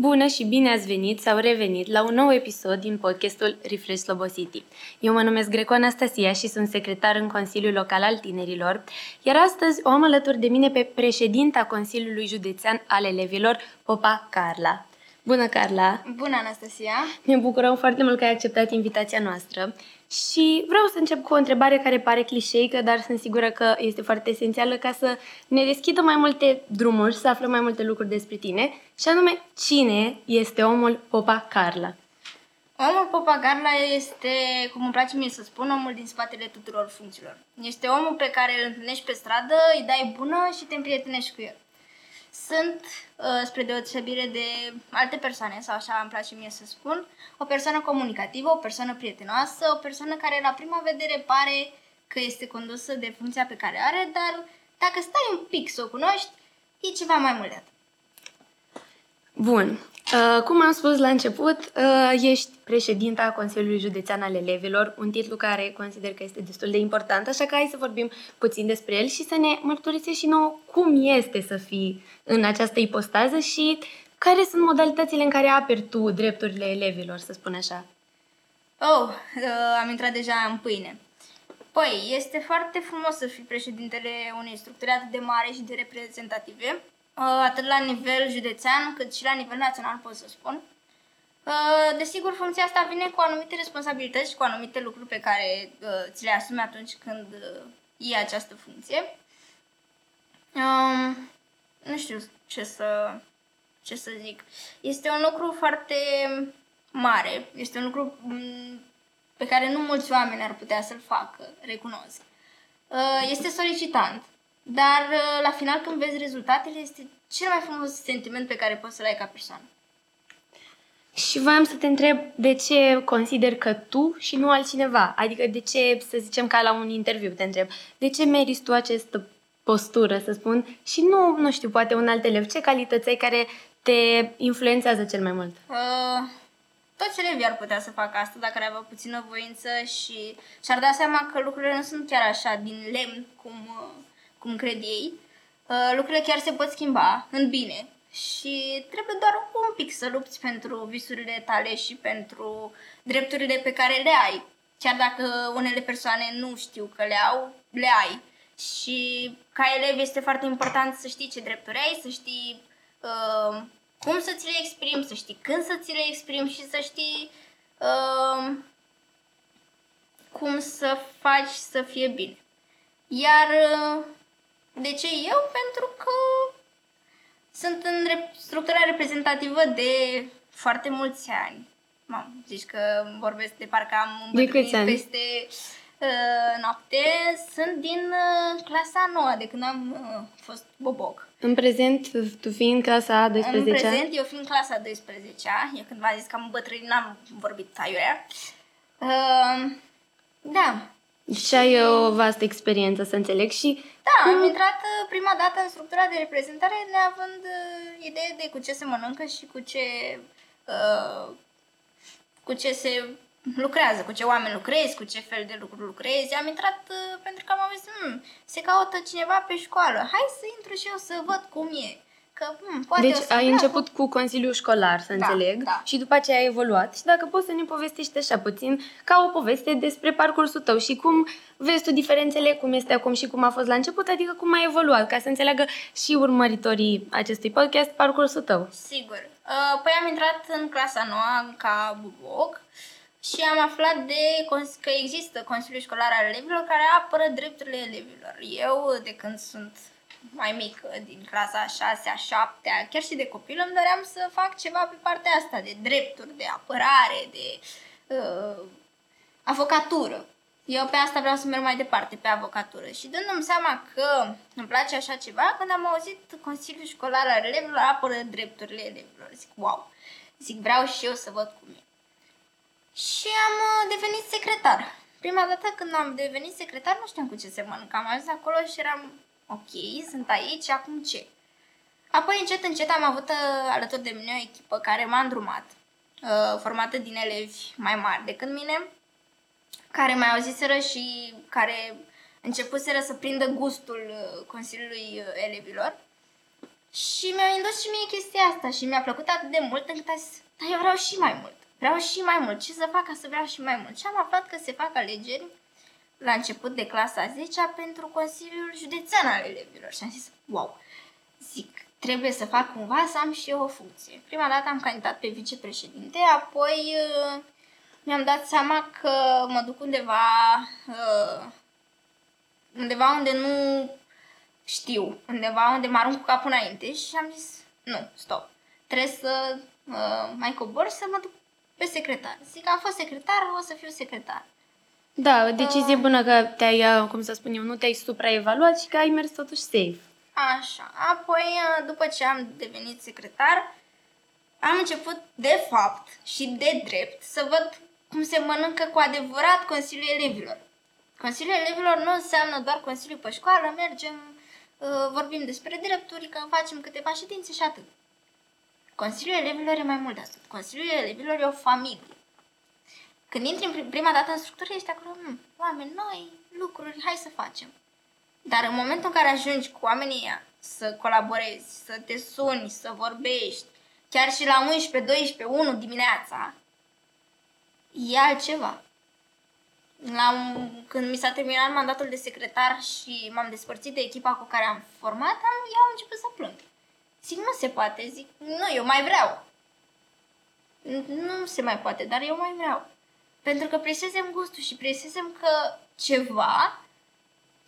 Bună și bine ați venit sau revenit la un nou episod din podcastul Refresh Slobosity. Eu mă numesc Greco Anastasia și sunt secretar în Consiliul Local al Tinerilor, iar astăzi o am alături de mine pe președinta Consiliului Județean al Elevilor, Popa Carla. Bună, Carla! Bună, Anastasia! Ne bucurăm foarte mult că ai acceptat invitația noastră și vreau să încep cu o întrebare care pare clișeică, dar sunt sigură că este foarte esențială ca să ne deschidă mai multe drumuri, să aflăm mai multe lucruri despre tine, și anume, cine este omul Popa Carla? Omul Popa Carla este, cum îmi place mie să spun, omul din spatele tuturor funcțiilor. Este omul pe care îl întâlnești pe stradă, îi dai bună și te împrietenești cu el. Sunt, uh, spre deosebire de alte persoane, sau așa îmi place mie să spun, o persoană comunicativă, o persoană prietenoasă, o persoană care la prima vedere pare că este condusă de funcția pe care are, dar dacă stai un pic să o cunoști, e ceva mai mult de atât. Bun. Uh, cum am spus la început, uh, ești președinta Consiliului Județean al Elevilor, un titlu care consider că este destul de important, așa că hai să vorbim puțin despre el și să ne mărturisești și nouă cum este să fii în această ipostază și care sunt modalitățile în care aperi tu drepturile elevilor, să spun așa. Oh, uh, am intrat deja în pâine. Păi, este foarte frumos să fii președintele unei structuri atât de mari și de reprezentative, Uh, atât la nivel județean cât și la nivel național, pot să spun. Uh, desigur, funcția asta vine cu anumite responsabilități și cu anumite lucruri pe care uh, ți le asumi atunci când iei această funcție. Um, nu știu ce să, ce să zic. Este un lucru foarte mare, este un lucru mm, pe care nu mulți oameni ar putea să-l facă, recunosc. Este solicitant, dar uh, la final când vezi rezultatele este cel mai frumos sentiment pe care poți să-l ai ca persoană. Și voiam să te întreb de ce consider că tu și nu altcineva? Adică de ce, să zicem ca la un interviu te întreb, de ce meriți tu această postură, să spun, și nu, nu știu, poate un alt elev, ce calități ai care te influențează cel mai mult? Uh, toți elevii ar putea să facă asta dacă ar avea puțină voință și și-ar da seama că lucrurile nu sunt chiar așa din lemn cum uh, cum cred ei, uh, lucrurile chiar se pot schimba în bine și trebuie doar un pic să lupți pentru visurile tale și pentru drepturile pe care le ai. Chiar dacă unele persoane nu știu că le au, le ai. Și ca elev este foarte important să știi ce drepturi ai, să știi uh, cum să ți le exprimi, să știi când să ți le exprimi și să știi uh, cum să faci să fie bine. Iar uh, de ce eu? Pentru că sunt în structura reprezentativă de foarte mulți ani. Mam, zici că vorbesc de parcă am îmbătrânit peste uh, noapte. Sunt din uh, clasa 9, de când am uh, fost boboc. În prezent, tu fiind clasa a 12 În prezent, eu fiind clasa a 12 eu când v-am zis că am îmbătrânit, n-am vorbit aiurea. Uh, da, și ai o vastă experiență, să înțeleg. Și da, cum... am intrat uh, prima dată în structura de reprezentare neavând uh, idee de cu ce se mănâncă și cu ce, uh, cu ce se lucrează, cu ce oameni lucrezi, cu ce fel de lucruri lucrezi. Am intrat uh, pentru că am auzit, hmm, se caută cineva pe școală, hai să intru și eu să văd cum e. Că, hmm, poate deci ai vreau. început cu Consiliul Școlar, să da, înțeleg, da. și după aceea ai evoluat. Și dacă poți să ne povestești așa puțin, ca o poveste despre parcursul tău și cum vezi tu diferențele, cum este acum și cum a fost la început, adică cum ai evoluat, ca să înțeleagă și urmăritorii acestui podcast parcursul tău. Sigur. Uh, păi am intrat în clasa noua ca buboc și am aflat de că există Consiliul Școlar al Elevilor care apără drepturile elevilor. Eu, de când sunt mai mică, din clasa 6 a 7 chiar și de copil, îmi doream să fac ceva pe partea asta, de drepturi, de apărare, de uh, avocatură. Eu pe asta vreau să merg mai departe, pe avocatură. Și dându-mi seama că îmi place așa ceva, când am auzit Consiliul Școlar al Elevilor apără drepturile elevilor, zic, wow, zic, vreau și eu să văd cum e. Și am uh, devenit secretar. Prima dată când am devenit secretar, nu știam cu ce se mănâncă. Am ajuns acolo și eram ok, sunt aici, acum ce? Apoi, încet, încet, am avut uh, alături de mine o echipă care m-a îndrumat, uh, formată din elevi mai mari decât mine, care mai auziseră și care începuseră să prindă gustul uh, Consiliului Elevilor. Și mi-a indus și mie chestia asta și mi-a plăcut atât de mult încât a zis, dar eu vreau și mai mult. Vreau și mai mult. Ce să fac ca să vreau și mai mult? Și am aflat că se fac alegeri la început de clasa 10 pentru Consiliul Județean al Elevilor. Și am zis, wow, zic, trebuie să fac cumva să am și eu o funcție. Prima dată am candidat pe vicepreședinte, apoi uh, mi-am dat seama că mă duc undeva uh, undeva unde nu știu, undeva unde mă arunc cu capul înainte și am zis, nu, stop, trebuie să uh, mai cobor și să mă duc pe secretar. Zic că am fost secretar, o să fiu secretar. Da, o decizie uh, bună că te-ai, cum să spun eu, nu te-ai supraevaluat și că ai mers totuși safe. Așa. Apoi, uh, după ce am devenit secretar, am început de fapt și de drept să văd cum se mănâncă cu adevărat Consiliul Elevilor. Consiliul Elevilor nu înseamnă doar Consiliul pe școală, mergem, uh, vorbim despre drepturi, că facem câteva ședințe și atât. Consiliul Elevilor e mai mult de atât. Consiliul Elevilor e o familie. Când intri în prima dată în structură, ești acolo, hm, oameni noi, lucruri, hai să facem. Dar în momentul în care ajungi cu oamenii ăia să colaborezi, să te suni, să vorbești, chiar și la 11, 12, 1 dimineața, e altceva. La un, când mi s-a terminat mandatul de secretar și m-am despărțit de echipa cu care am format, am, eu am început să plâng. Zic, nu se poate, zic, nu, eu mai vreau. Nu se mai poate, dar eu mai vreau. Pentru că presezem gustul și presezem că ceva,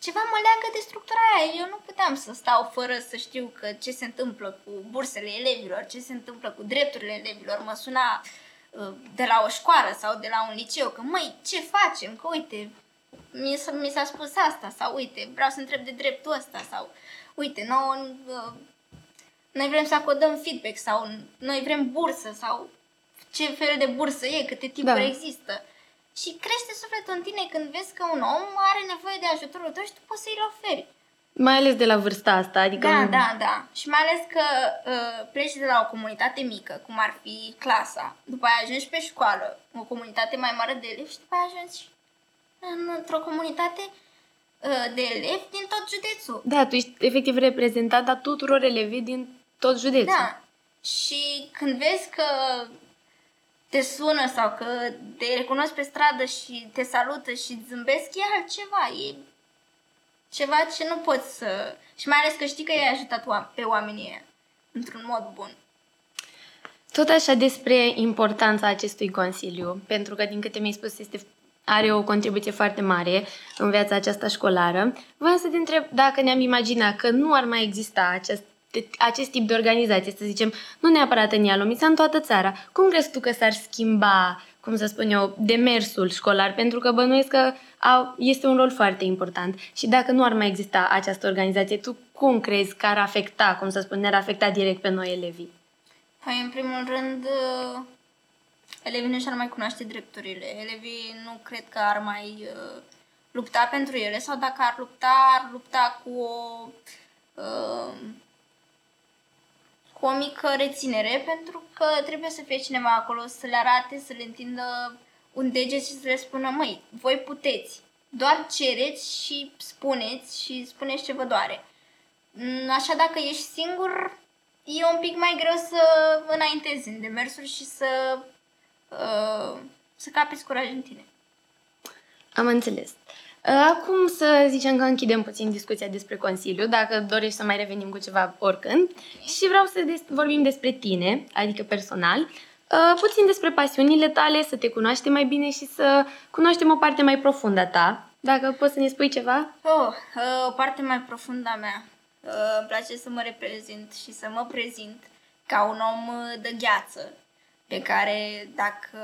ceva mă leagă de structura aia. Eu nu puteam să stau fără să știu că ce se întâmplă cu bursele elevilor, ce se întâmplă cu drepturile elevilor. Mă suna uh, de la o școală sau de la un liceu că, măi, ce facem? Că, uite, mi, s- mi s-a spus asta sau, uite, vreau să întreb de dreptul ăsta sau, uite, nouă, uh, noi vrem să acordăm feedback sau noi vrem bursă sau ce fel de bursă e, câte tipuri da. există. Și crește sufletul în tine când vezi că un om are nevoie de ajutorul tău și tu poți să-i oferi. Mai ales de la vârsta asta, adică... Da, da, da. Și mai ales că uh, pleci de la o comunitate mică, cum ar fi clasa, după aia ajungi pe școală, o comunitate mai mare de elevi și după aia ajungi într-o comunitate uh, de elevi din tot județul. Da, tu ești efectiv reprezentat a tuturor elevii din tot județul. Da. Și când vezi că te sună sau că te recunosc pe stradă și te salută și zâmbesc, e altceva, e ceva ce nu poți să... Și mai ales că știi că i-ai ajutat pe oamenii ăia într-un mod bun. Tot așa despre importanța acestui consiliu, pentru că, din câte mi-ai spus, este, are o contribuție foarte mare în viața aceasta școlară. Vreau să te întreb dacă ne-am imaginat că nu ar mai exista acest de acest tip de organizație, să zicem, nu neapărat în Ialomița, în toată țara. Cum crezi tu că s-ar schimba, cum să spun eu, demersul școlar? Pentru că bănuiesc că au, este un rol foarte important. Și dacă nu ar mai exista această organizație, tu cum crezi că ar afecta, cum să spun, ne-ar afecta direct pe noi elevii? Păi, în primul rând, elevii nu și-ar mai cunoaște drepturile. Elevii nu cred că ar mai uh, lupta pentru ele sau dacă ar lupta, ar lupta cu o uh, cu o mică reținere, pentru că trebuie să fie cineva acolo să le arate, să le întindă un deget și să le spună, măi, voi puteți, doar cereți și spuneți și spuneți ce vă doare. Mm, așa dacă ești singur, e un pic mai greu să înaintezi în demersuri și să, uh, să capiți curaj în tine. Am înțeles. Acum să zicem că închidem puțin discuția despre Consiliu, dacă dorești să mai revenim cu ceva oricând. Și vreau să des- vorbim despre tine, adică personal, puțin despre pasiunile tale, să te cunoaștem mai bine și să cunoaștem o parte mai profundă a ta. Dacă poți să ne spui ceva? Oh, o parte mai profundă a mea. Îmi place să mă reprezint și să mă prezint ca un om de gheață, pe care dacă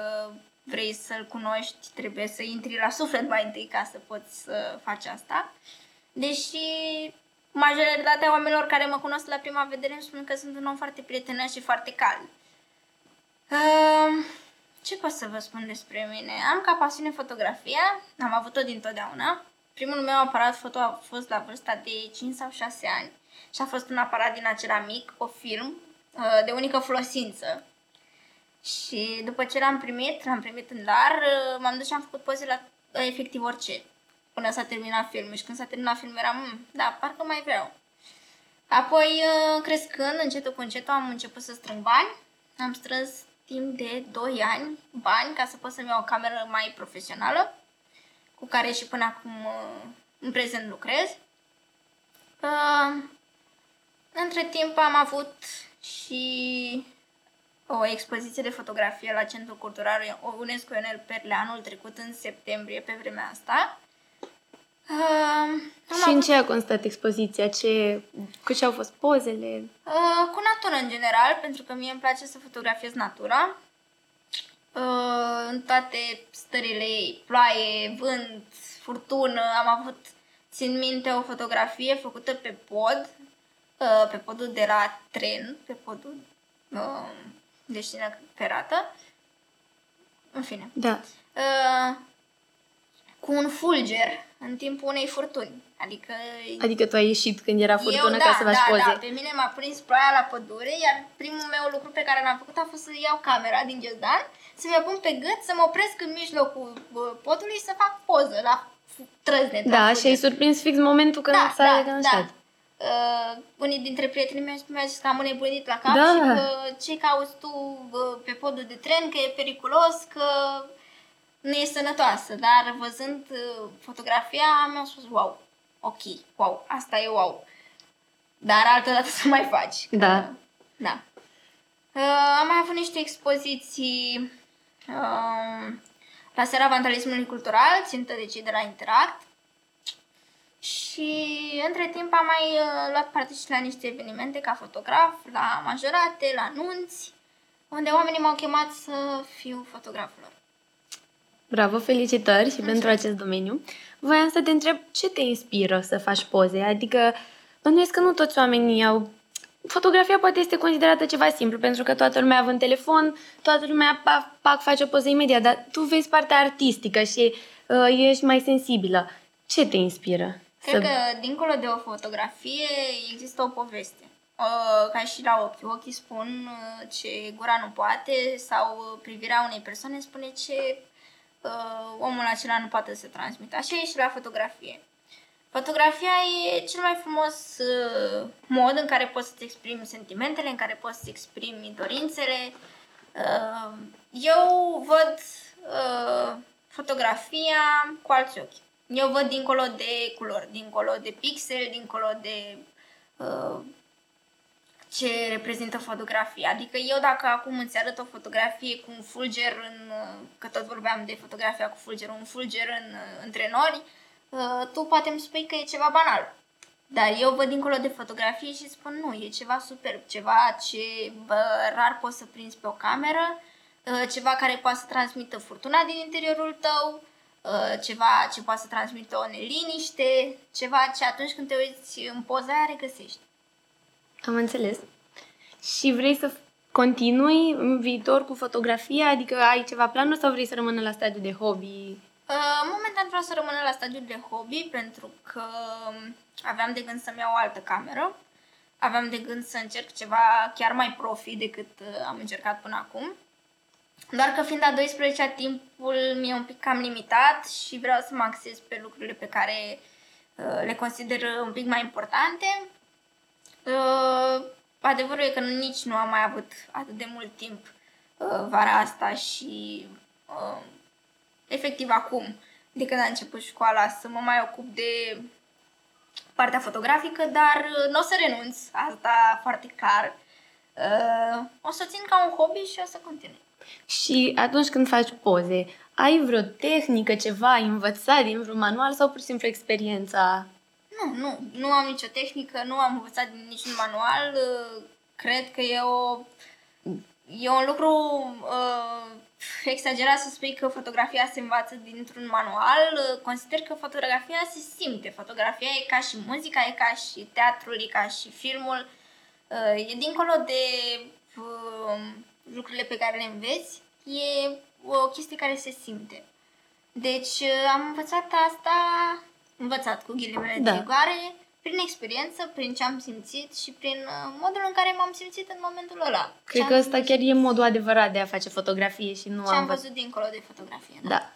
vrei să-l cunoști, trebuie să intri la suflet mai întâi ca să poți să faci asta. Deși majoritatea oamenilor care mă cunosc la prima vedere îmi spun că sunt un om foarte prietenos și foarte cald. Uh, ce pot să vă spun despre mine? Am ca pasiune fotografia, am avut-o dintotdeauna. Primul meu aparat foto a fost la vârsta de 5 sau 6 ani și a fost un aparat din acela mic, o film, uh, de unică folosință, și după ce l-am primit, l-am primit în dar, uh, m-am dus și am făcut poze la efectiv orice. Până s-a terminat filmul și când s-a terminat filmul eram, mm, da, parcă mai vreau. Apoi, uh, crescând, încetul cu încetul, am început să strâng bani. Am strâns timp de 2 ani bani ca să pot să-mi iau o cameră mai profesională, cu care și până acum uh, în prezent lucrez. Uh, între timp am avut și o expoziție de fotografie la Centrul Cultural UNESCO Ionel Perle anul trecut, în septembrie, pe vremea asta. Uh, și în ce a constat expoziția? Ce, cu ce au fost pozele? Uh, cu natură în general, pentru că mie îmi place să fotografiez natura. Uh, în toate stările ei, ploaie, vânt, furtună, am avut, țin minte, o fotografie făcută pe pod, uh, pe podul de la tren, pe podul uh, de șină ferată. În fine. Da. Uh, cu un fulger în timpul unei furtuni. Adică... Adică tu ai ieșit când era furtună eu, ca da, să faci da, poze. Da, pe mine m-a prins ploaia la pădure, iar primul meu lucru pe care l-am făcut a fost să iau camera din ghiozdan, să mi-o pun pe gât, să mă opresc în mijlocul podului și să fac poză la trăznet. Da, la și ai surprins fix momentul când da, s-a da, declanșat. Da. Uh, unii dintre prietenii mei mi-au zis că am înnebunit la cap Da. și că ce cauți tu uh, pe podul de tren, că e periculos, că nu e sănătoasă, dar văzând uh, fotografia mi-am spus wow, ok, wow, asta e wow. Dar altă dată să mai faci. Da. Că, da. Uh, am mai avut niște expoziții uh, la Seara Vandalismului Cultural, țintă de cei de la Interact. Și între timp am mai uh, luat parte și la niște evenimente ca fotograf, la majorate, la nunți, unde oamenii m-au chemat să fiu fotograful lor. Bravo, felicitări și pentru acest domeniu. Voiam să te întreb ce te inspiră să faci poze? Adică, bănuiesc că nu toți oamenii au... Fotografia poate este considerată ceva simplu, pentru că toată lumea având telefon, toată lumea pac, pac face o poză imediat, dar tu vezi partea artistică și uh, ești mai sensibilă. Ce te inspiră? Cred că, dincolo de o fotografie, există o poveste. Uh, ca și la ochi. Ochii spun uh, ce gura nu poate sau uh, privirea unei persoane spune ce uh, omul acela nu poate să transmită. Așa e și la fotografie. Fotografia e cel mai frumos uh, mod în care poți să-ți exprimi sentimentele, în care poți să-ți exprimi dorințele. Uh, eu văd uh, fotografia cu alți ochi. Eu văd dincolo de culori, dincolo de pixel, dincolo de uh, ce reprezintă fotografia. Adică eu dacă acum îți arăt o fotografie cu un fulger în, uh, că tot vorbeam de fotografia cu fulger, un fulger în, uh, între nori, uh, tu poate îmi spui că e ceva banal. Dar eu văd dincolo de fotografie și spun nu, e ceva superb, ceva ce bă, rar poți să prinzi pe o cameră, uh, ceva care poate să transmită furtuna din interiorul tău, uh, ceva ce poate să transmită o neliniște, ceva ce atunci când te uiți în poza aia regăsești. Am înțeles. Și vrei să continui în viitor cu fotografia? Adică ai ceva planuri sau vrei să rămână la stadiu de hobby? Uh, momentan vreau să rămână la stadiul de hobby pentru că aveam de gând să-mi iau o altă cameră. Aveam de gând să încerc ceva chiar mai profi decât uh, am încercat până acum. Doar că fiind a 12-a, timpul mi-e un pic cam limitat și vreau să mă axez pe lucrurile pe care uh, le consider un pic mai importante. Uh, adevărul e că nici nu am mai avut atât de mult timp uh, vara asta și uh, efectiv acum, de când a început școala, să mă mai ocup de partea fotografică, dar uh, nu o să renunț, asta foarte clar. Uh, o să țin ca un hobby și o să continui. Și atunci când faci poze, ai vreo tehnică, ceva ai învățat din vreun manual sau pur și simplu experiența? Nu, nu, nu am nicio tehnică, nu am învățat din niciun manual. uh, Cred că e o e un lucru uh, exagerat să spui că fotografia se învață dintr-un manual. Uh, Consider că fotografia se simte. Fotografia e ca și muzica, e ca și teatrul, e ca și filmul. Uh, e dincolo de uh, lucrurile pe care le înveți, e o chestie care se simte. Deci uh, am învățat asta, învățat cu ghilimele Da. de rigoare, prin experiență, prin ce am simțit și prin uh, modul în care m-am simțit în momentul ăla. Cred Ce că am ăsta chiar e modul adevărat de a face fotografie și nu ce am văzut. văzut dincolo de fotografie. Da. Da.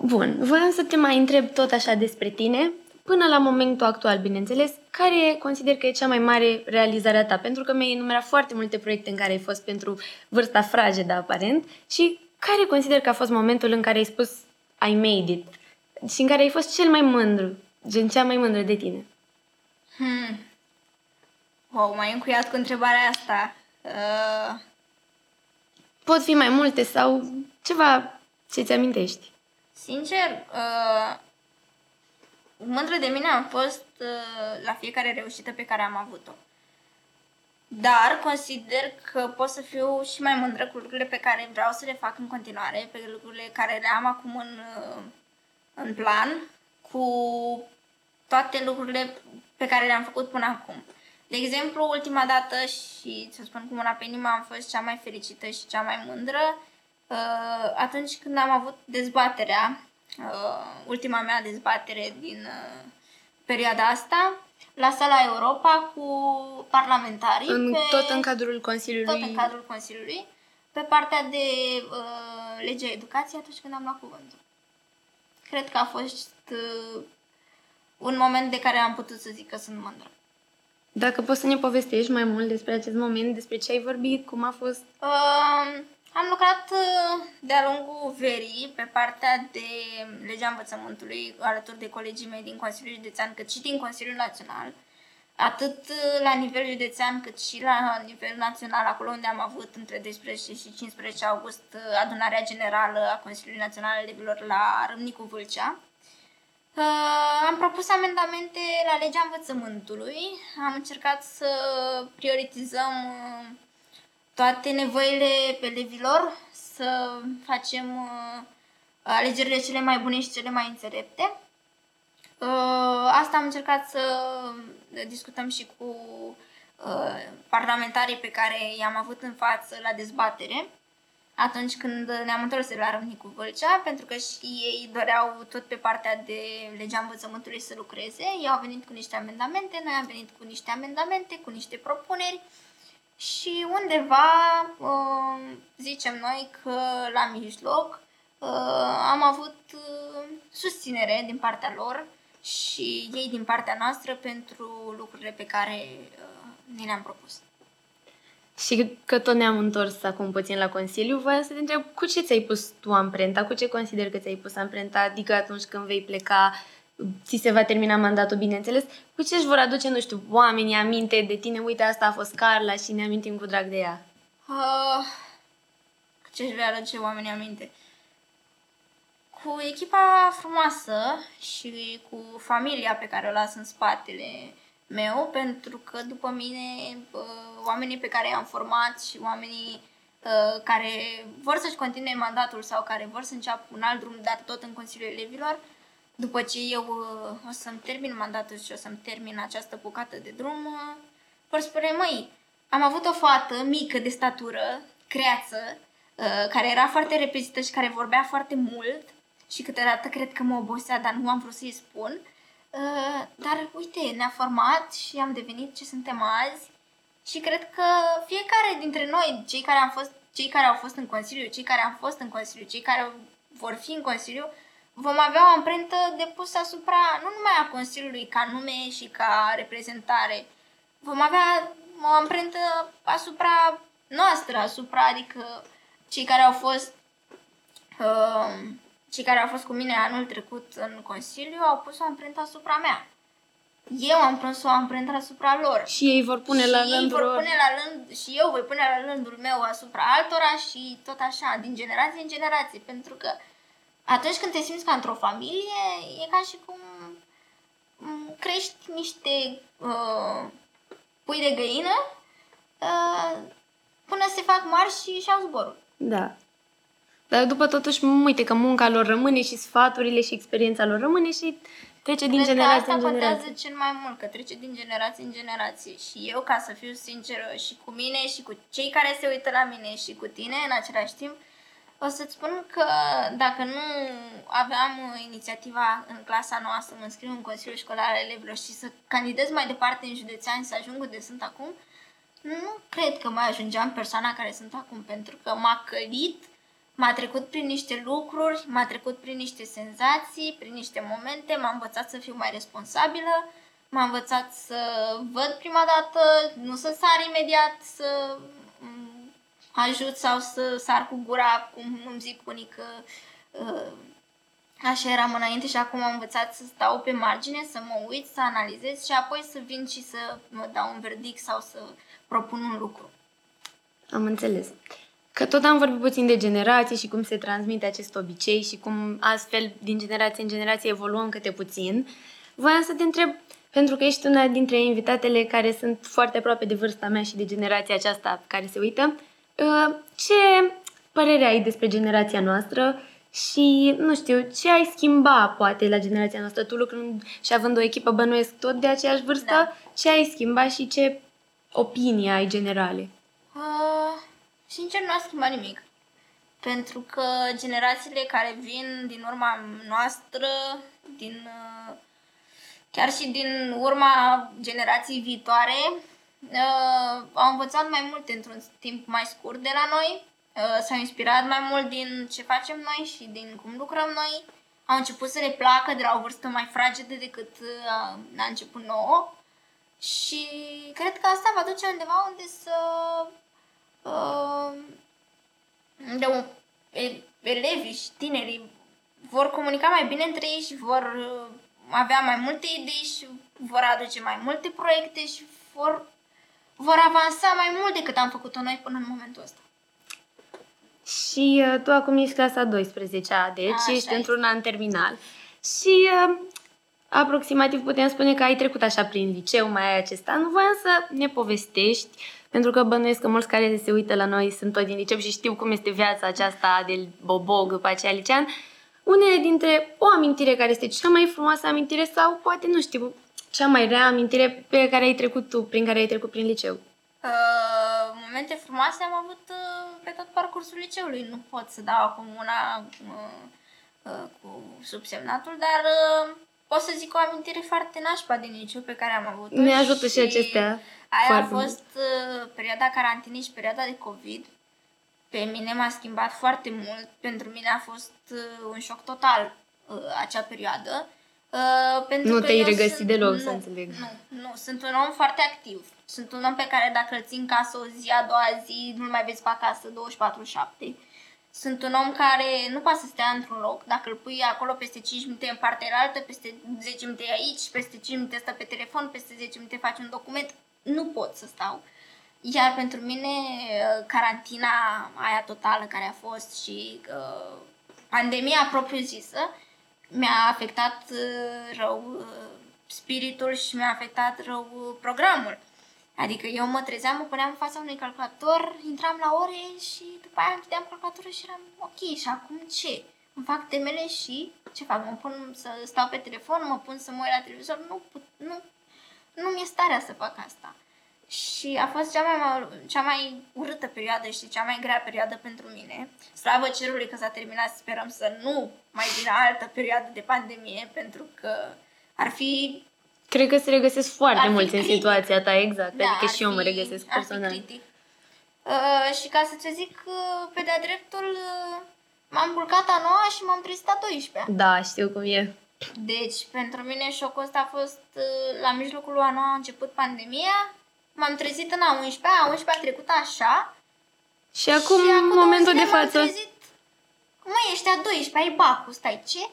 Bun, voiam să te mai întreb tot așa despre tine. Până la momentul actual, bineînțeles, care consider că e cea mai mare realizare a ta? Pentru că mi-ai enumerat foarte multe proiecte în care ai fost pentru vârsta fragedă, aparent, și care consider că a fost momentul în care ai spus I made it și în care ai fost cel mai mândru, gen cea mai mândră de tine? Hmm. Wow, m-ai încuiat cu întrebarea asta. Uh, Pot fi mai multe sau ceva ce-ți amintești. sincer, uh, mândră de mine am fost uh, la fiecare reușită pe care am avut-o. Dar consider că pot să fiu și mai mândră cu lucrurile pe care vreau să le fac în continuare, pe lucrurile care le am acum în, uh, în plan, cu toate lucrurile pe care le-am făcut până acum. De exemplu, ultima dată și să spun cu mâna pe inimă am fost cea mai fericită și cea mai mândră uh, atunci când am avut dezbaterea, uh, ultima mea dezbatere din uh, perioada asta, la sala Europa cu parlamentarii. În, pe, tot în cadrul Consiliului. tot în cadrul Consiliului, pe partea de uh, legea educației atunci când am luat cuvântul. Cred că a fost uh, un moment de care am putut să zic că sunt mândră. Dacă poți să ne povestești mai mult despre acest moment, despre ce ai vorbit, cum a fost. Uh, am lucrat uh, de-a lungul verii pe partea de legea învățământului alături de colegii mei din Consiliul Județean, cât și din Consiliul Național, atât uh, la nivel județean cât și la nivel național, acolo unde am avut între 12 și 15 august uh, adunarea generală a Consiliului Național al Elevilor la Râmnicu Vâlcea. Uh, am propus amendamente la legea învățământului. Am încercat să prioritizăm uh, toate nevoile elevilor, să facem uh, alegerile cele mai bune și cele mai înțelepte. Uh, asta am încercat să discutăm și cu uh, parlamentarii pe care i-am avut în față la dezbatere atunci când ne-am întors de la Râmnicu Vâlcea, pentru că și ei doreau tot pe partea de legea învățământului să lucreze. Ei au venit cu niște amendamente, noi am venit cu niște amendamente, cu niște propuneri și undeva uh, zicem noi că la mijloc uh, am avut uh, susținere din partea lor și ei din partea noastră pentru lucrurile pe care ni le-am propus. Și că tot ne-am întors acum puțin la Consiliu, voiam să te întreb cu ce ți-ai pus tu amprenta, cu ce consider că ți-ai pus amprenta, adică atunci când vei pleca, ți se va termina mandatul, bineînțeles, cu ce își vor aduce, nu știu, oamenii aminte de tine, uite, asta a fost Carla și ne amintim cu drag de ea. Uh, ce își vei aduce oamenii aminte? Cu echipa frumoasă și cu familia pe care o las în spatele meu, pentru că după mine oamenii pe care i-am format și oamenii care vor să-și continue mandatul sau care vor să înceapă un alt drum, dar tot în Consiliul Elevilor, după ce eu o să-mi termin mandatul și o să-mi termin această bucată de drum, vor spune, măi, am avut o fată mică de statură, creață, care era foarte repezită și care vorbea foarte mult și câteodată cred că mă obosea, dar nu am vrut să-i spun. Uh, dar uite, ne-a format și am devenit ce suntem azi și cred că fiecare dintre noi, cei care am fost, cei care au fost în Consiliu, cei care am fost în Consiliu, cei care vor fi în Consiliu, vom avea o amprentă depusă asupra nu numai a Consiliului ca nume și ca reprezentare, vom avea o amprentă asupra noastră, asupra, adică cei care au fost uh, cei care au fost cu mine anul trecut în Consiliu au pus o amprentă asupra mea. Eu am pus o amprentă asupra lor. Și ei vor pune și la ei rândul vor lor. pune la rând, și eu voi pune la rândul meu asupra altora și tot așa, din generație în generație. Pentru că atunci când te simți ca într-o familie, e ca și cum m, crești niște uh, pui de găină uh, până se fac mari și și-au zborul. Da. Dar după totuși, uite că munca lor rămâne și sfaturile și experiența lor rămâne și trece din Cred că generație asta în generație. contează cel mai mult, că trece din generație în generație. Și eu, ca să fiu sinceră și cu mine și cu cei care se uită la mine și cu tine în același timp, o să-ți spun că dacă nu aveam inițiativa în clasa noastră, mă înscriu în Consiliul Școlar al Elevilor și să candidez mai departe în județean să ajung unde sunt acum, nu cred că mai ajungeam persoana care sunt acum, pentru că m-a călit m-a trecut prin niște lucruri, m-a trecut prin niște senzații, prin niște momente, m-a învățat să fiu mai responsabilă, m-a învățat să văd prima dată, nu să sar imediat, să mm, ajut sau să sar cu gura, cum îmi zic unii că uh, așa eram înainte și acum am învățat să stau pe margine, să mă uit, să analizez și apoi să vin și să mă dau un verdict sau să propun un lucru. Am înțeles. Că tot am vorbit puțin de generații și cum se transmite acest obicei și cum astfel din generație în generație evoluăm câte puțin. Voiam să te întreb, pentru că ești una dintre invitatele care sunt foarte aproape de vârsta mea și de generația aceasta care se uită, uh, ce părere ai despre generația noastră și, nu știu, ce ai schimba, poate, la generația noastră? Tu lucrând și având o echipă bănuiesc tot de aceeași vârstă, da. ce ai schimba și ce opinie ai generale? Uh, sincer, nu a schimbat nimic. Pentru că generațiile care vin din urma noastră, din, uh, chiar și din urma generației viitoare, uh, au învățat mai multe într-un timp mai scurt de la noi, uh, s-au inspirat mai mult din ce facem noi și din cum lucrăm noi, au început să le placă de la o vârstă mai fragedă decât uh, a început nouă. Și cred că asta va duce undeva unde să uh, de un, elevii și tinerii vor comunica mai bine între ei și vor uh, avea mai multe idei și vor aduce mai multe proiecte și vor, vor avansa mai mult decât am făcut-o noi până în momentul ăsta. Și uh, tu acum ești clasa 12 -a, deci Așa ești într-un an terminal. Și uh, aproximativ putem spune că ai trecut așa prin liceu, mai ai acest an. Voiam să ne povestești pentru că bănuiesc că mulți care se uită la noi sunt tot din liceu și știu cum este viața aceasta de bobog după aceea licean. Unele dintre o amintire care este cea mai frumoasă amintire sau poate, nu știu, cea mai rea amintire pe care ai trecut tu, prin care ai trecut prin liceu? Uh, momente frumoase am avut uh, pe tot parcursul liceului. Nu pot să dau acum una uh, uh, cu subsemnatul, dar uh, pot să zic o amintire foarte nașpa din liceu pe care am avut-o. Ne ajută și, și acestea. Aia a fost uh, perioada carantinei și perioada de COVID. Pe mine m-a schimbat foarte mult. Pentru mine a fost uh, un șoc total uh, acea perioadă. Uh, pentru nu că te-ai regăsit sunt, deloc, nu, să înțeleg. Nu, nu, sunt un om foarte activ. Sunt un om pe care dacă îl țin casă o zi, a doua zi, nu mai vezi pe acasă 24-7. Sunt un om care nu poate să stea într-un loc. Dacă îl pui acolo peste 5 minute în partea altă, peste 10 minute aici, peste 5 minute stă pe telefon, peste 10 minute faci un document, nu pot să stau. Iar pentru mine, uh, carantina aia totală care a fost și uh, pandemia propriu-zisă mi-a afectat uh, rău uh, spiritul și mi-a afectat rău uh, programul. Adică eu mă trezeam, mă puneam în fața unui calculator, intram la ore și după aia închideam calculatorul și eram ok, și acum ce? Îmi fac temele și ce fac? Mă pun să stau pe telefon, mă pun să mă uit la televizor? Nu, nu, nu mi-e starea să fac asta. Și a fost cea mai, cea mai urâtă perioadă și cea mai grea perioadă pentru mine. Slavă cerului că s-a terminat, sperăm să nu mai vină altă perioadă de pandemie, pentru că ar fi... Cred că se regăsesc foarte mulți în situația ta, exact. Da, adică și eu mă regăsesc personal. critic. Uh, și ca să-ți zic, uh, pe de-a dreptul, uh, m-am culcat a noua și m-am trezit a 12 Da, știu cum e. Deci, pentru mine șocul ăsta a fost uh, la mijlocul lui a noua a început pandemia, m-am trezit în a 11 a 11 a trecut așa. Și acum, și acum momentul de față... Trezit, măi, ești a 12 ai bacul, stai, ce?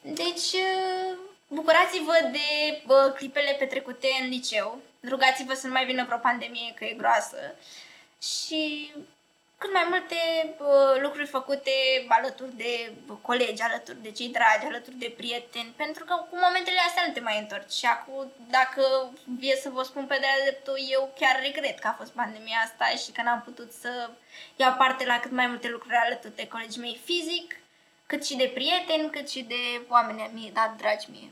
Deci, uh, bucurați-vă de bă, clipele petrecute în liceu. Rugați-vă să nu mai vină vreo pandemie, că e groasă. Și cât mai multe uh, lucruri făcute alături de colegi, alături de cei dragi, alături de prieteni, pentru că cu momentele astea nu te mai întorci. Și acum, dacă vie să vă spun pe de dreptul, eu chiar regret că a fost pandemia asta și că n-am putut să iau parte la cât mai multe lucruri alături de colegii mei fizic, cât și de prieteni, cât și de oameni mei, da, dragi mie.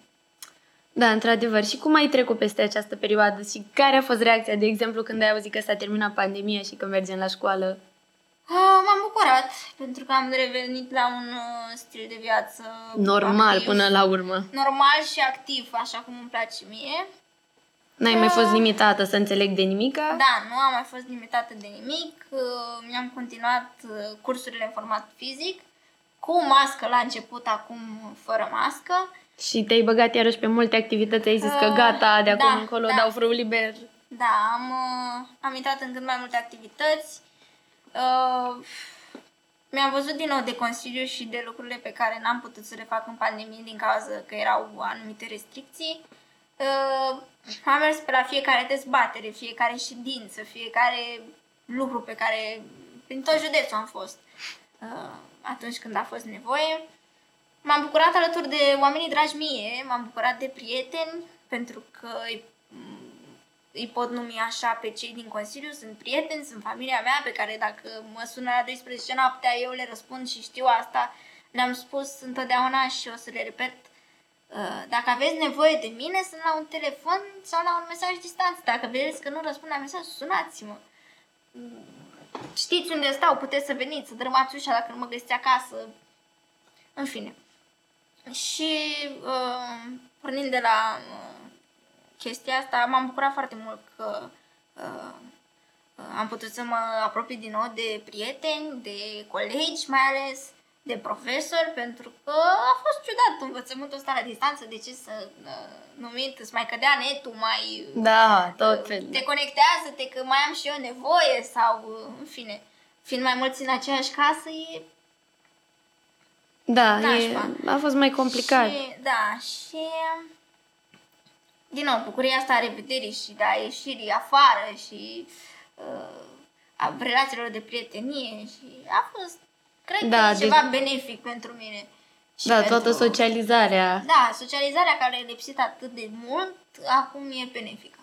Da, într-adevăr. Și cum ai trecut peste această perioadă și care a fost reacția, de exemplu, când ai auzit că s-a terminat pandemia și că mergem la școală? Uh, m-am bucurat pentru că am revenit la un uh, stil de viață normal activ, până la urmă. Normal și activ, așa cum îmi place mie. N-ai mai fost limitată să înțeleg de nimica? Da, nu am mai fost limitată de nimic. Uh, Mi-am continuat uh, cursurile în format fizic, cu mască la început, acum fără mască. Și te-ai băgat iarăși pe multe activități, ai zis că Uh, gata, de acum da, încolo da. dau frâu liber. Da, am, uh, am intrat în cât mai multe activități. Uh, mi-am văzut din nou de Consiliu și de lucrurile pe care n-am putut să le fac în pandemie din cauza că erau anumite restricții. Uh, am mers pe la fiecare dezbatere, fiecare ședință, fiecare lucru pe care prin tot județul am fost uh, atunci când a fost nevoie. M-am bucurat alături de oamenii dragi mie, m-am bucurat de prieteni, pentru că îi, îi pot numi așa pe cei din Consiliu, sunt prieteni, sunt familia mea, pe care dacă mă sună la 12 noaptea, eu le răspund și știu asta. Le-am spus întotdeauna și o să le repet. Uh, Dacă aveți nevoie de mine, sunt la un telefon sau la un mesaj distanță. Dacă vedeți că nu răspund la mesaj, sunați-mă. Știți unde stau, puteți să veniți, să dărâmați ușa dacă nu mă găsiți acasă. În fine. Și uh, pornind de la uh, chestia asta, m-am bucurat foarte mult că uh, uh, am putut să mă apropii din nou de prieteni, de colegi mai ales, de profesori, pentru că a fost ciudat învățământul ăsta la distanță, de ce să uh, numit, îți mai cădea netul, mai Da, tot felul. te conectează-te că mai am și eu nevoie sau, uh, în fine, fiind mai mulți în aceeași casă, e Da, e, nașpa. a fost mai complicat. Și, da, și din nou, bucuria asta a revederii și de a ieșirii afară și uh, a relațiilor de prietenie și a fost, cred Da, că e deci- ceva benefic pentru mine. Și Da, pentru, toată socializarea. Da, socializarea care e lipsit atât de mult, acum e benefică.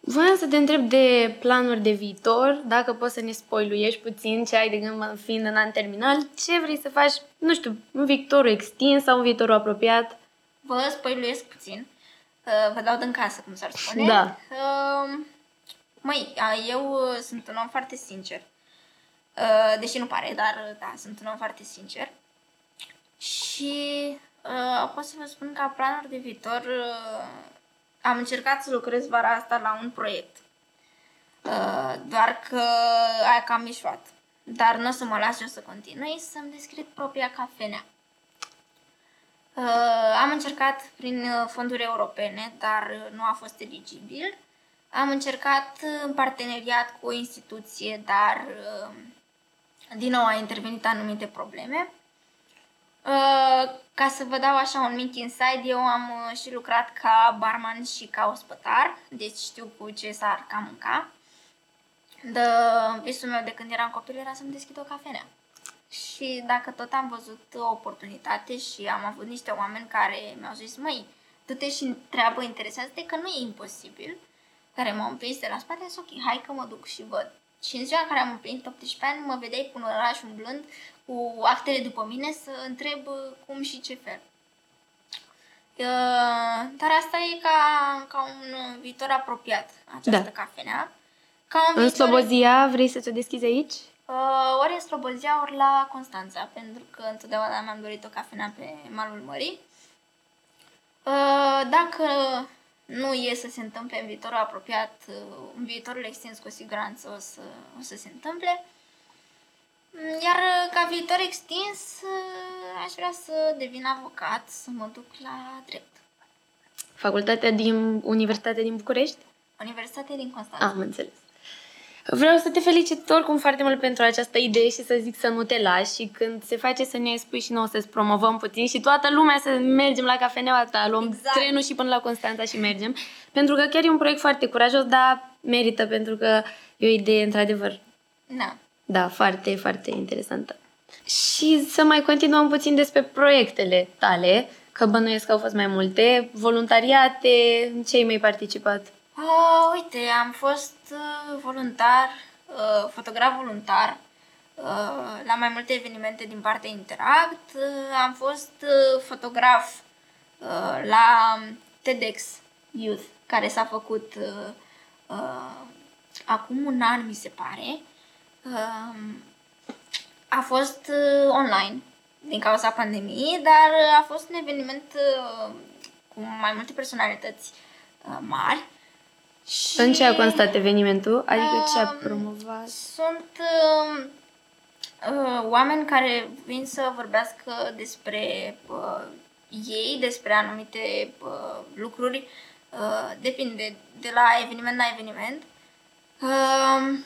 Voiam să te întreb de planuri de viitor, dacă poți să ne spoiluiești puțin ce ai de gând mă, fiind în an terminal, ce vrei să faci, nu știu, în viitorul extins sau în viitorul apropiat. Vă spăiluiesc puțin, uh, vă dau din casă, cum s-ar spune. Da. Uh, Măi, a, eu uh, sunt un om foarte sincer. Uh, Deși nu pare, dar uh, da, sunt un om foarte sincer. Și uh, pot să vă spun că ca planuri de viitor uh, am încercat să lucrez vara asta la un proiect. Uh, doar că aia cam mișoat. Dar nu o să mă las eu să continui să-mi deschid propria cafenea. Uh, am încercat prin uh, fonduri europene, dar uh, nu a fost eligibil. Am încercat uh, în parteneriat cu o instituție, dar uh, din nou a intervenit anumite probleme. Uh, ca să vă dau așa un mic inside, eu am uh, și lucrat ca barman și ca ospătar, deci știu cu ce s-ar cam mânca. De, visul meu de când eram copil era să-mi deschid o cafenea. Și dacă tot am văzut o oportunitate și am avut niște oameni care mi-au zis, măi, du-te și întreabă, interesează-te că nu e imposibil, care m-au împins de la spate, zis, ok, hai că mă duc și văd. Și în ziua în care am împlinit 18 ani, mă vedeai cu un oraș umblând, cu actele după mine, să întreb uh, cum și ce fel. Uh, dar asta e ca, ca un viitor apropiat, această Da. cafenea. Ca un În viitor- Slobozia vrei să ți-o deschizi aici? Uh, ori în Slobozia, ori la Constanța, pentru că întotdeauna mi-am dorit o cafenea pe malul mării. Uh, dacă nu e să se întâmple în viitorul apropiat, uh, în viitorul extins cu siguranță o să, o să se întâmple. Mm, Iar uh, ca viitor extins, uh, aș vrea să devin avocat, să mă duc la drept. Facultatea din Universitatea din București? Universitatea din Constanța. Am înțeles. Vreau să te felicit oricum foarte mult pentru această idee și să zic să nu te lași și când se face să ne spui și nouă să-ți promovăm puțin și toată lumea să mergem la cafeneaua ta, luăm Exact. trenul și până la Constanța și mergem. Pentru că chiar e un proiect foarte curajos, dar merită pentru că e o idee într-adevăr, Da. da, foarte, foarte interesantă. Și să mai continuăm puțin despre proiectele tale, că bănuiesc că au fost mai multe, voluntariate, în ce ai mai participat? Uh, uite, am fost uh, voluntar, uh, fotograf voluntar uh, la mai multe evenimente din partea Interact. Uh, am fost uh, fotograf uh, la TEDx Youth, care s-a făcut uh, uh, acum un an, mi se pare. Uh, a fost uh, online din cauza pandemiei, dar uh, a fost un eveniment uh, cu mai multe personalități uh, mari. Și, În ce a constat evenimentul? Adică ce a Um, promovat? Sunt uh, uh, oameni care vin să vorbească despre uh, ei, despre anumite uh, lucruri. Uh, depinde de la eveniment la eveniment. Uh,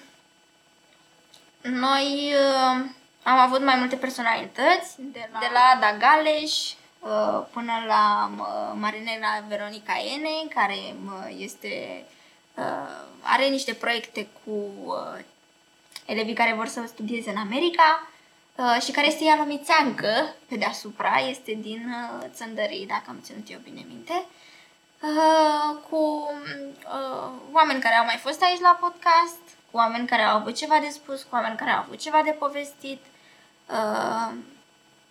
noi uh, am avut mai multe personalități, de la, de la Ada Galeș uh, până la uh, Marinela Veronica Ene, care uh, este, uh, are niște proiecte cu uh, elevii care vor să studieze în America uh, și care este ialomițeancă pe deasupra, este din uh, Țăndării, dacă am ținut eu bine minte, uh, cu uh, oameni care au mai fost aici la podcast, cu oameni care au avut ceva de spus, cu oameni care au avut ceva de povestit. Uh,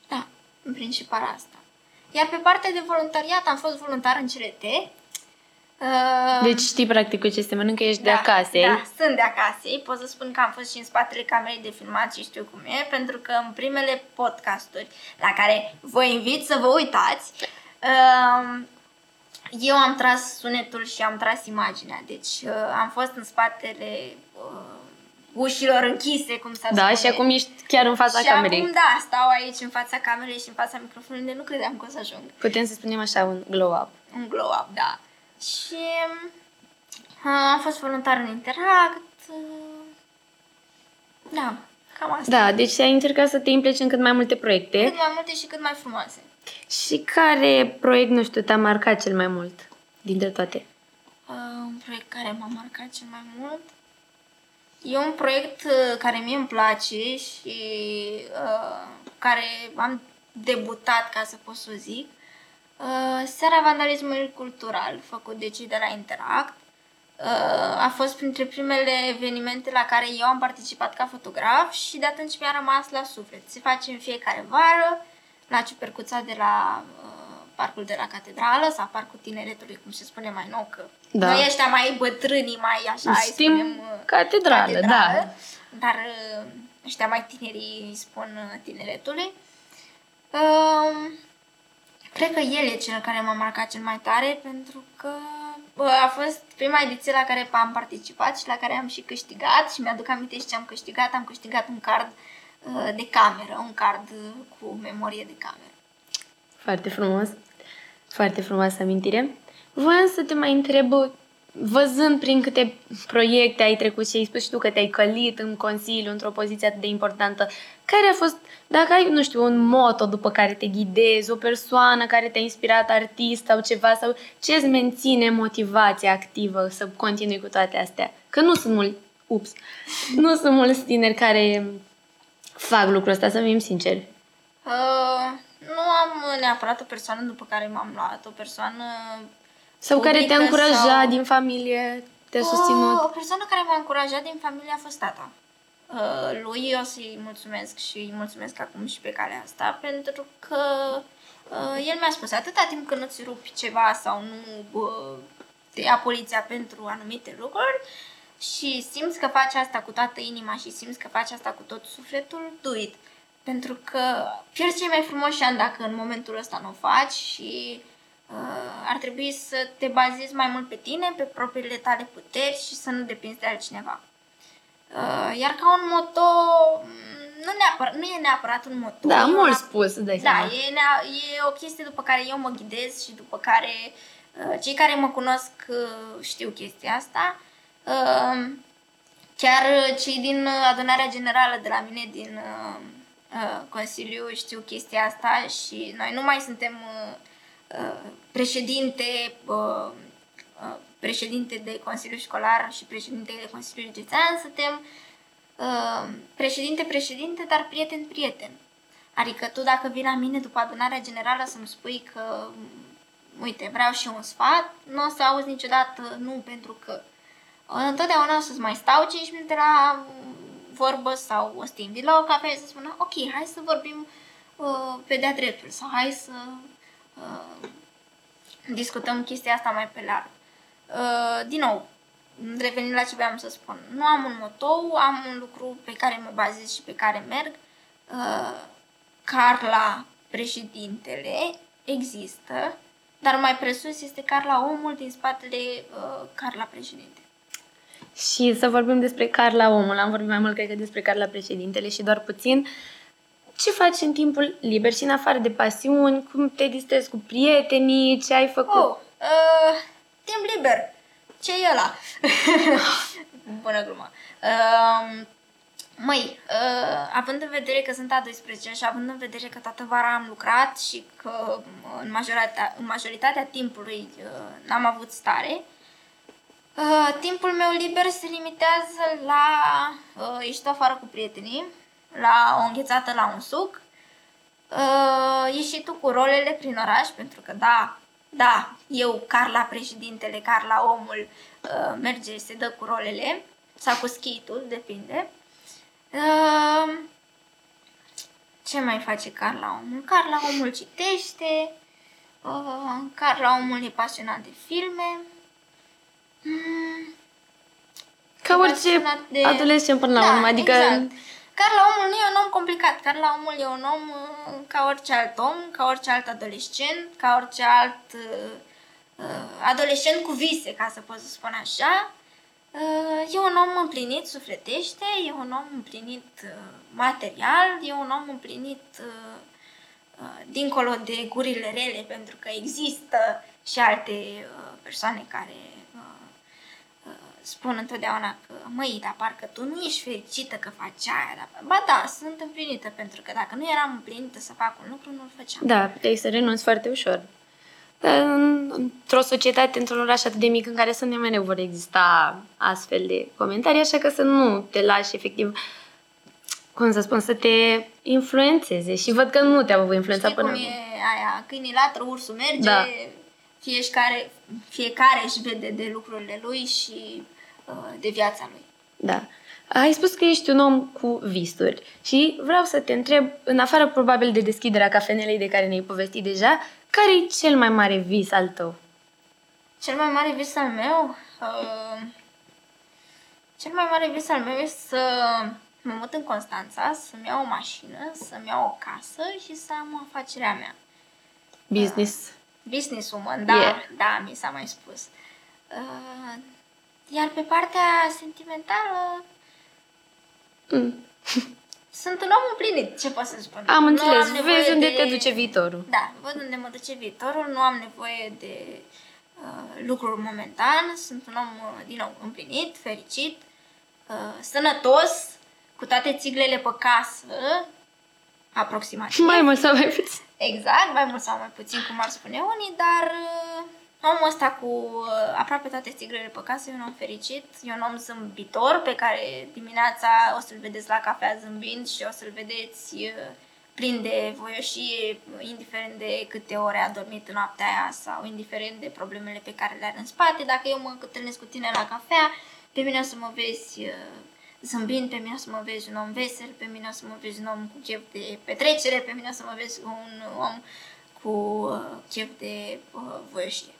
da, în principal asta. Iar pe partea de voluntariat am fost voluntar în CRT. Uh, Deci știi practic cu ce se mănâncă, ești de da, acasă, Da, sunt de acasă. Pot să spun că am fost și în spatele camerei de filmat și știu cum e, pentru că în primele podcasturi la care vă invit să vă uitați, um, eu am tras sunetul și am tras imaginea. Deci uh, am fost în spatele uh, ușilor închise, cum s-ar Da, spune. și acum ești chiar în fața și camerei. acum, da, stau aici în fața camerei și în fața microfonului, unde nu credeam că o să ajung Putem să spunem așa, un glow-up. un glow up, da. Și uh, am fost voluntar în Interact. Uh, da, cam asta. Da, deci ai încercat să te implici în cât mai multe proiecte. Cât mai multe și cât mai frumoase. Și care proiect, nu știu, te-a marcat cel mai mult dintre toate? Uh, un proiect care m-a marcat cel mai mult. E un proiect uh, care mie îmi place și uh, care am debutat, ca să pot să o zic. Uh, Seara Vandalismului Cultural, făcut de cei de la Interact. Uh, a fost printre primele evenimente la care eu am participat ca fotograf și de atunci mi-a rămas la suflet. Se face în fiecare vară la Ciupercuța de la uh, Parcul de la Catedrală sau Parcul Tineretului, cum se spune mai nou, că Da. noi ăștia mai bătrâni, mai așa, îi Știm spunem uh, catedrală, da. Dar uh, ăștia mai tinerii îi spun uh, tineretului. Uh, Cred că el e cel care m-a marcat cel mai tare pentru că bă, a fost prima ediție la care am participat și la care am și câștigat și mi-aduc aminte și ce am câștigat. Am câștigat un card uh, de cameră, un card uh, cu memorie de cameră. Foarte frumos. Foarte frumoasă amintire. Voiam să te mai întreb, văzând prin câte proiecte ai trecut și ai spus și tu că te-ai călit în Consiliu într-o poziție atât de importantă, care a fost, dacă ai, nu știu, un moto după care te ghidezi, o persoană care te-a inspirat, artist sau ceva, sau ce îți menține motivația activă să continui cu toate astea? Că nu sunt mulți, ups, nu sunt mulți tineri care fac lucrul ăsta, să fim sinceri. Uh, nu am neapărat o persoană după care m-am luat, o persoană Sau care te-a publică încurajat sau- din familie, te-a O, susținut. o persoană care m-a încurajat din familie a fost tata. Uh, lui o să-i mulțumesc și îi mulțumesc acum și pe calea asta, pentru că uh, el mi-a spus atâta timp când nu-ți rupi ceva sau nu uh, te ia poliția pentru anumite lucruri și simți că faci asta cu toată inima și simți că faci asta cu tot sufletul, do it. Pentru că pierzi cei mai frumoși ani dacă în momentul ăsta nu o faci și uh, ar trebui să te bazezi mai mult pe tine, pe propriile tale puteri și să nu depinzi de altcineva. Uh, iar ca un moto, mm, nu, neapărat, nu e neapărat un moto. Da, e un mult ap- spus, îți dai Da, seama. e, nea- e o chestie după care eu mă ghidez și după care uh, cei care mă cunosc uh, știu chestia asta. Uh, chiar uh, cei din uh, adunarea generală de la mine din uh, uh, Consiliu știu chestia asta și noi nu mai suntem uh, uh, președinte uh, uh, președinte de Consiliu Școlar și președinte de Consiliu Județean, suntem uh, președinte-președinte, dar prieten-prieten. Adică tu dacă vii la mine după adunarea generală să-mi spui că, uite, vreau și un sfat, nu o să auzi niciodată nu pentru că întotdeauna o să-ți mai stau 5 minute la vorbă sau o să te invit la o cafea și să spună ok, hai să vorbim uh, pe de-a dreptul sau hai să uh, discutăm chestia asta mai pe larg. Uh, din nou, revenind la ce vreau să spun, nu am un motou, am un lucru pe care mă bazez și pe care merg. Uh, Carla, președintele, există dar mai presus este Carla omul din spatele uh, Carla președinte. Și să vorbim despre Carla omul. Am vorbit mai mult, cred că, despre Carla președintele și doar puțin. Ce faci în timpul liber și în afară de pasiuni? Cum te distrezi cu prietenii? Ce ai făcut? Oh, uh, timp liber. ce e ăla? Bună glumă. Uh, Măi, uh, având în vedere că sunt a 12 și având în vedere că toată vara am lucrat și că în majoritatea, în majoritatea timpului uh, n-am avut stare, uh, timpul meu liber se limitează la uh, ieșit afară cu prietenii, la o înghețată la un suc, uh, ieșitul cu rolele prin oraș, pentru că da, da, eu, Carla președintele, Carla omul, uh, merge, se dă cu rolele, sau cu schitul, depinde. Uh, ce mai face Carla omul? Carla omul citește, uh, Carla omul e pasionat de filme. Mm, Ca orice de... adolescent până la da, urmă, adică... Exact. Carla omul nu e un om complicat, Carla omul e un om uh, ca orice alt om, ca orice alt adolescent, ca orice alt uh, uh adolescent cu vise, ca să pot să spun așa. Uh, e un om împlinit sufletește, e un om împlinit uh, material, e un om împlinit uh, dincolo de gurile rele, pentru că există și alte persoane care spun întotdeauna că, măi, dar parcă tu nu ești fericită că faci aia. Dar, ba da, sunt împlinită, pentru că dacă nu eram împlinită să fac un lucru, nu-l făceam. Da, puteai să renunți foarte ușor într-o societate, într-un oraș atât de mic în care sunt mereu vor exista astfel de comentarii, așa că să nu te lași efectiv, cum să spun, să te influențeze și văd că nu te-au avut influența Știi până cum e aia, câinii latră, ursul merge, da. fieșcare, fiecare își vede de lucrurile lui și uh, de viața lui. Da. Ai spus că ești un om cu visuri și vreau să te întreb, în afară probabil de deschiderea cafenelei de care ne-ai povestit deja, care e cel mai mare vis al tău? Cel mai mare vis al meu? Uh, cel mai mare vis al meu este să mă mut în Constanța, să-mi iau o mașină, să-mi iau o casă și să am afacerea mea. Business. Uh, business woman, da, yeah. da, mi s-a mai spus. Uh, iar pe partea sentimentală... Mm. Sunt un om împlinit, ce pot să spun. Am nu înțeles, am vezi unde de... te duce viitorul. Da, văd unde mă duce viitorul, nu am nevoie de uh, lucruri momentan, sunt un om, uh, din nou, împlinit, fericit, uh, sănătos, cu toate țiglele pe casă, aproximativ. Mai mult sau mai puțin. Exact, mai mult sau mai puțin, cum ar spune unii, dar uh, Omul ăsta cu uh, aproape toate stiglele pe casă e un om fericit, e un om zâmbitor pe care dimineața o să-l vedeți la cafea zâmbind și o să-l vedeți uh, plin de voioșie, indiferent de câte ore a dormit în noaptea aia sau indiferent de problemele pe care le are în spate. Dacă eu mă întâlnesc cu tine la cafea, pe mine o să mă vezi uh, zâmbind, pe mine o să mă vezi un om vesel, pe mine o să mă vezi un om cu chef de petrecere, pe mine o să mă vezi un om cu chef de voioșie.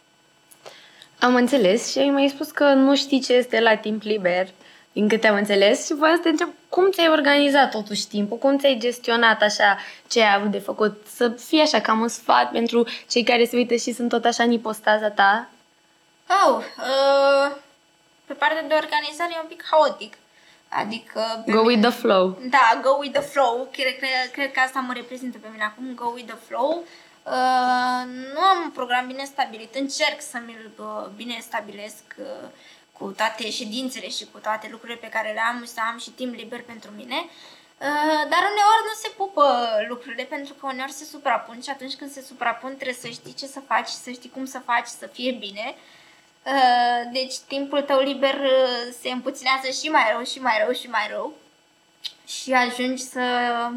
Am înțeles și ai mai spus că nu știi ce este la timp liber, din câte am înțeles, și voiam să te întreb cum ți-ai organizat totuși timpul, cum ți-ai gestionat așa ce ai avut de făcut, să fie așa cam un sfat pentru cei care se uită și sunt tot așa în ipostaza ta? Oh, uh, pe partea de organizare e un pic haotic. Adică... Go with the flow. Da, go with the flow. Cred, cred, cred că asta mă reprezintă pe mine acum, go with the flow. Uh, nu am un program bine stabilit, încerc să mi-l uh, bine stabilesc uh, cu toate ședințele și cu toate lucrurile pe care le am, să am și timp liber pentru mine. Uh, dar uneori nu se pupă lucrurile pentru că uneori se suprapun și atunci când se suprapun trebuie să știi ce să faci, să știi cum să faci să fie bine. Uh, deci timpul tău liber uh, se împuținează și mai rău și mai rău și mai rău și ajungi să uh,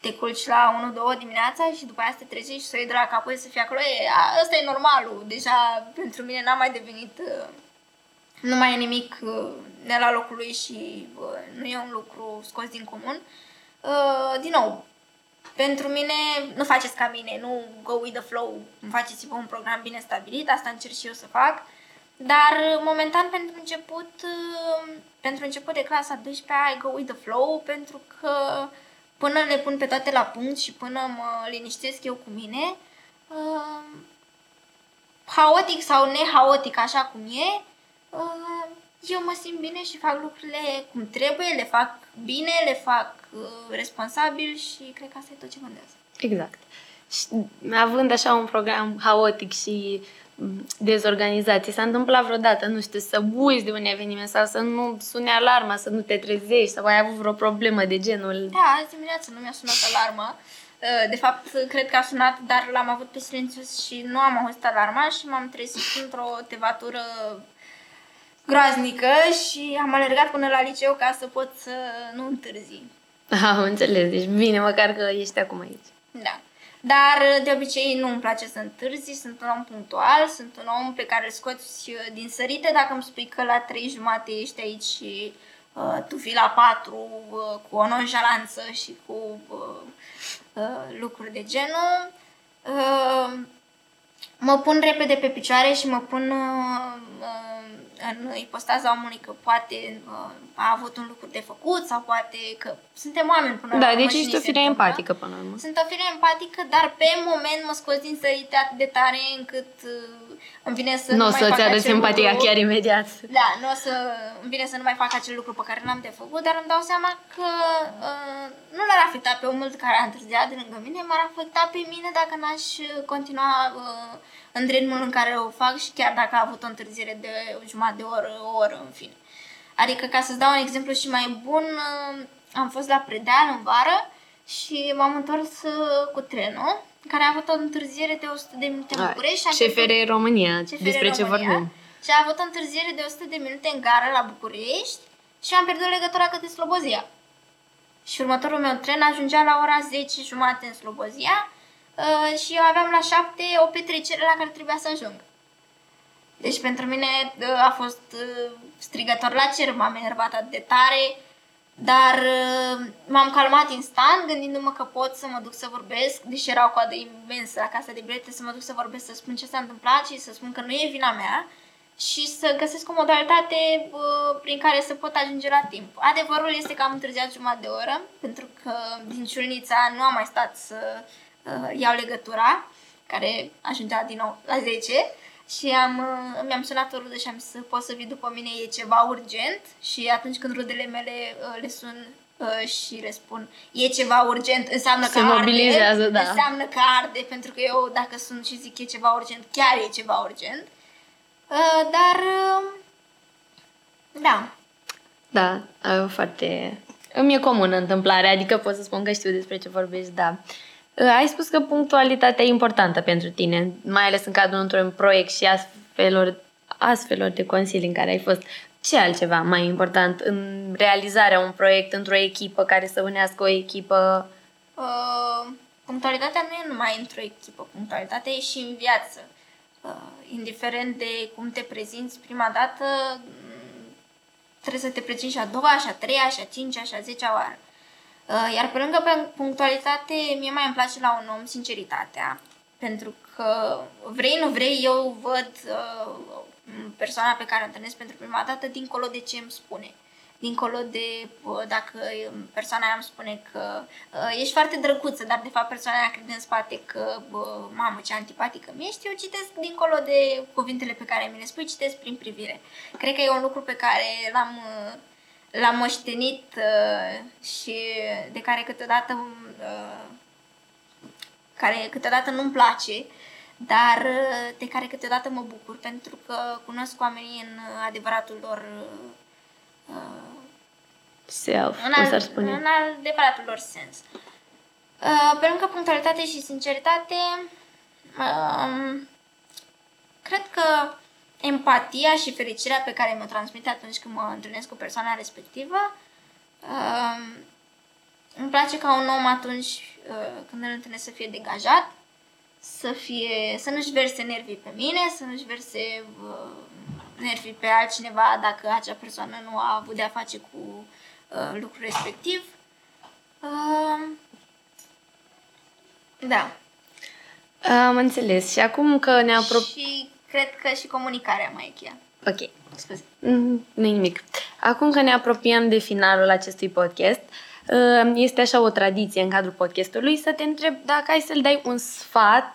te culci la 1-2 dimineața și după aia să te trezești și să iei de la capăt să fie acolo. E, asta e normalul. Deja pentru mine n-a mai devenit... Uh, nu mai e nimic uh, ne la locul lui și uh, nu e un lucru scos din comun. Din nou, pentru mine, nu faceți ca mine, nu go with the flow, îmi faceți-vă un program bine stabilit, asta încerc și eu să fac. Dar, momentan, pentru început, pentru început de clasa 12 I go with the flow, pentru că până le pun pe toate la punct și până mă liniștesc eu cu mine, uh, haotic sau nehaotic, așa cum e, uh, eu mă simt bine și fac lucrurile cum trebuie, le fac bine, le fac uh, responsabil și cred că asta e tot ce contează. Exact. Și având așa un program haotic și mm, dezorganizat, ți s-a întâmplat vreodată, nu știu, să uiți de un eveniment sau să nu sune alarma, să nu te trezești sau ai avut vreo problemă de genul... Da, azi dimineață nu mi-a sunat alarma. Uh, De fapt, cred că a sunat, dar l-am avut pe silențios și nu am auzit alarma și m-am trezit într-o tevatură groaznică și am alergat până la liceu ca să pot să nu întârzi. Am înțeles, deci bine măcar că ești acum aici. Da. Dar de obicei nu îmi place să întârzi, sunt un om punctual, sunt un om pe care îl scoți uh, din sărite dacă îmi spui că la trei jumate ești aici și uh, tu vii la patru uh, cu o nonjalanță și cu uh, uh, lucruri de genul. Uh, mă pun repede pe picioare și mă pun uh, uh, în ipostaza omului că poate uh, a avut un lucru de făcut sau poate că suntem oameni până la Da, urmă deci și ești ni o se fire întâmplă. empatică până la urmă. Sunt o fire empatică, dar pe moment mă scoți din sărite atât de tare încât uh, îmi vine să Nu nu o mai să-ți fac arăți acel empatia lucru. chiar imediat. Da, nu o să îmi vine să nu mai fac acel lucru pe care n-am de făcut, dar îmi dau seama că uh, nu l-ar afecta pe omul care a întârziat de lângă mine, m-ar afecta pe mine dacă n-aș uh, continua uh, în ritmul în care o fac și chiar dacă a avut o întârziere de o jumătate de oră, o oră, în fine. Adică, ca să-ți dau un exemplu și mai bun, uh, am fost la Predeal în vară și m-am întors uh, cu trenul, care a avut o întârziere de 100 de minute în București. și am pierdut- CFR România, CFR despre ce România vorbim. Și a avut o întârziere de 100 de minute în gară la București și am pierdut legătura către Slobozia. Și următorul meu tren ajungea la ora 10 jumate în Slobozia uh, și eu aveam la 7 o petrecere la care trebuia să ajung. Deci pentru mine uh, a fost uh, strigător la cer, m-am enervat atât de tare, dar uh, m-am calmat instant gândindu-mă că pot să mă duc să vorbesc, deși era o coadă imensă la casa de bilete, să mă duc să vorbesc, să spun ce s-a întâmplat și să spun că nu e vina mea și să găsesc o modalitate uh, prin care să pot ajunge la timp. Adevărul este că am întârziat jumătate de oră, pentru că din Ciulnița nu am mai stat să uh, iau legătura, care ajungea din nou la 10 și am, uh, mi-am sunat o rudă și am zis să poți să vii după mine, e ceva urgent și atunci când rudele mele uh, le sun uh, și le spun e ceva urgent, înseamnă Se că mobilizează, arde, da. înseamnă că arde, pentru că eu dacă sun și zic e ceva urgent, chiar e ceva urgent. Uh, dar, uh, da, Da, uh, foarte... Îmi e comună întâmplarea, adică pot să spun că știu despre ce vorbești, da. Uh, Ai spus că punctualitatea e importantă pentru tine, mai ales în cadrul într-un proiect și astfelor, astfelor de consilii în care ai fost. Ce altceva mai important în realizarea unui proiect într-o echipă care să unească o echipă? Uh, punctualitatea nu e numai într-o echipă, punctualitatea e și în viață. Uh, indiferent de cum te prezinți prima dată, m, trebuie să te prezinți și a doua, și a treia, și a cincea, și a zecea oară. Uh, iar pe lângă pe punctualitate, mie mai îmi place la un om sinceritatea, pentru că vrei, nu vrei, eu văd uh, persoana pe care o întâlnesc pentru prima dată dincolo de ce îmi spune dincolo de uh, dacă um, persoana aia îmi spune că uh, ești foarte drăguță, dar de fapt persoana aia crede în spate că, uh, mamă, ce antipatică mi ești, eu citesc dincolo de cuvintele pe care mi le spui, citesc prin privire. Cred că e un lucru pe care l-am, uh, l-am moștenit uh, și de care câteodată uh, care câteodată nu-mi place, dar uh, de care câteodată mă bucur pentru că cunosc oamenii în uh, adevăratul lor uh, Self, în, cum al, s-ar spune? în adevăratul lor sens. Uh, pe lângă punctualitate și sinceritate, um, cred că empatia și fericirea pe care mi-o transmite atunci când mă întâlnesc cu persoana respectivă, um, îmi place ca un om atunci uh, când îl întâlnesc să fie degajat, să fie, să nu-și verse nervii pe mine, să nu-și verse uh, nervii pe altcineva dacă acea persoană nu a avut de-a face cu uh, lucrul respectiv. Uh, da. Am înțeles. Și acum că ne apropiem... Și cred că și comunicarea mai e cheia. Ok. Scuze. Mm, nu nimic. Acum că ne apropiem de finalul acestui podcast, uh, este așa o tradiție în cadrul podcastului să te întreb dacă ai să-l dai un sfat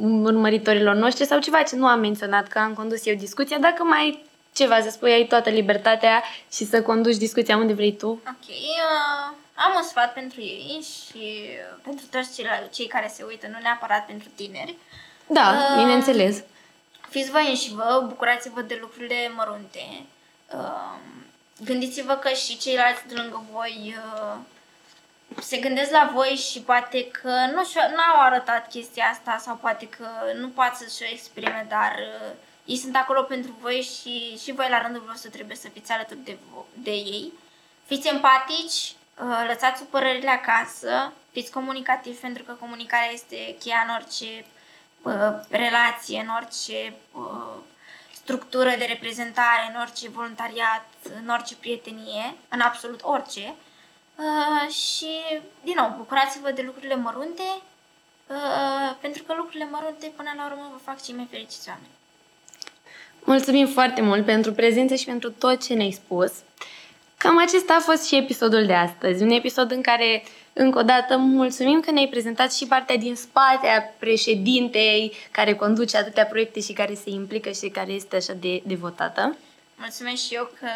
urmăritorilor noștri sau ceva ce nu am menționat că am condus eu discuția, dacă mai ai ceva să spui, ai toată libertatea și să conduci discuția unde vrei tu. Ok, uh, am un sfat pentru ei și uh, pentru toți cei, cei care se uită, nu neapărat pentru tineri. Da, Uh, bineînțeles. Fiți voi și vă, bucurați-vă de lucrurile mărunte. Uh, gândiți-vă că și ceilalți de lângă voi uh, se gândesc la voi și poate că nu au arătat chestia asta sau poate că nu poate să-și o exprime, dar uh, ei sunt acolo pentru voi și, și voi la rândul vostru trebuie să fiți alături de, vo- de ei. Fiți empatici, uh, lăsați supărările acasă, fiți comunicativi pentru că comunicarea este cheia în orice uh, relație, în orice uh, structură de reprezentare, în orice voluntariat, în orice prietenie, în absolut orice. Uh, și, din nou, bucurați-vă de lucrurile mărunte, uh, pentru că lucrurile mărunte, până la urmă, vă fac cei mai fericiți oameni. Mulțumim foarte mult pentru prezență și pentru tot ce ne-ai spus. Cam acesta a fost și episodul de astăzi. Un episod în care, încă o dată, mulțumim că ne-ai prezentat și partea din spate a președintei care conduce atâtea proiecte și care se implică și care este așa de devotată. Mulțumesc și eu că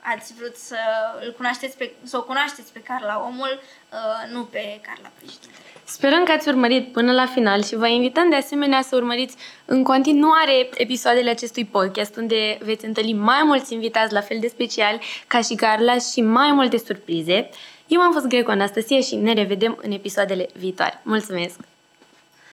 ați vrut să, îl cunoașteți pe, să o cunoașteți pe Carla omul, uh, nu pe Carla președinte. Sperăm că ați urmărit până la final și vă invităm de asemenea să urmăriți în continuare episoadele acestui podcast unde veți întâlni mai mulți invitați la fel de speciali ca și Carla și mai multe surprize. Eu am fost Greco Anastasia și ne revedem în episoadele viitoare. Mulțumesc!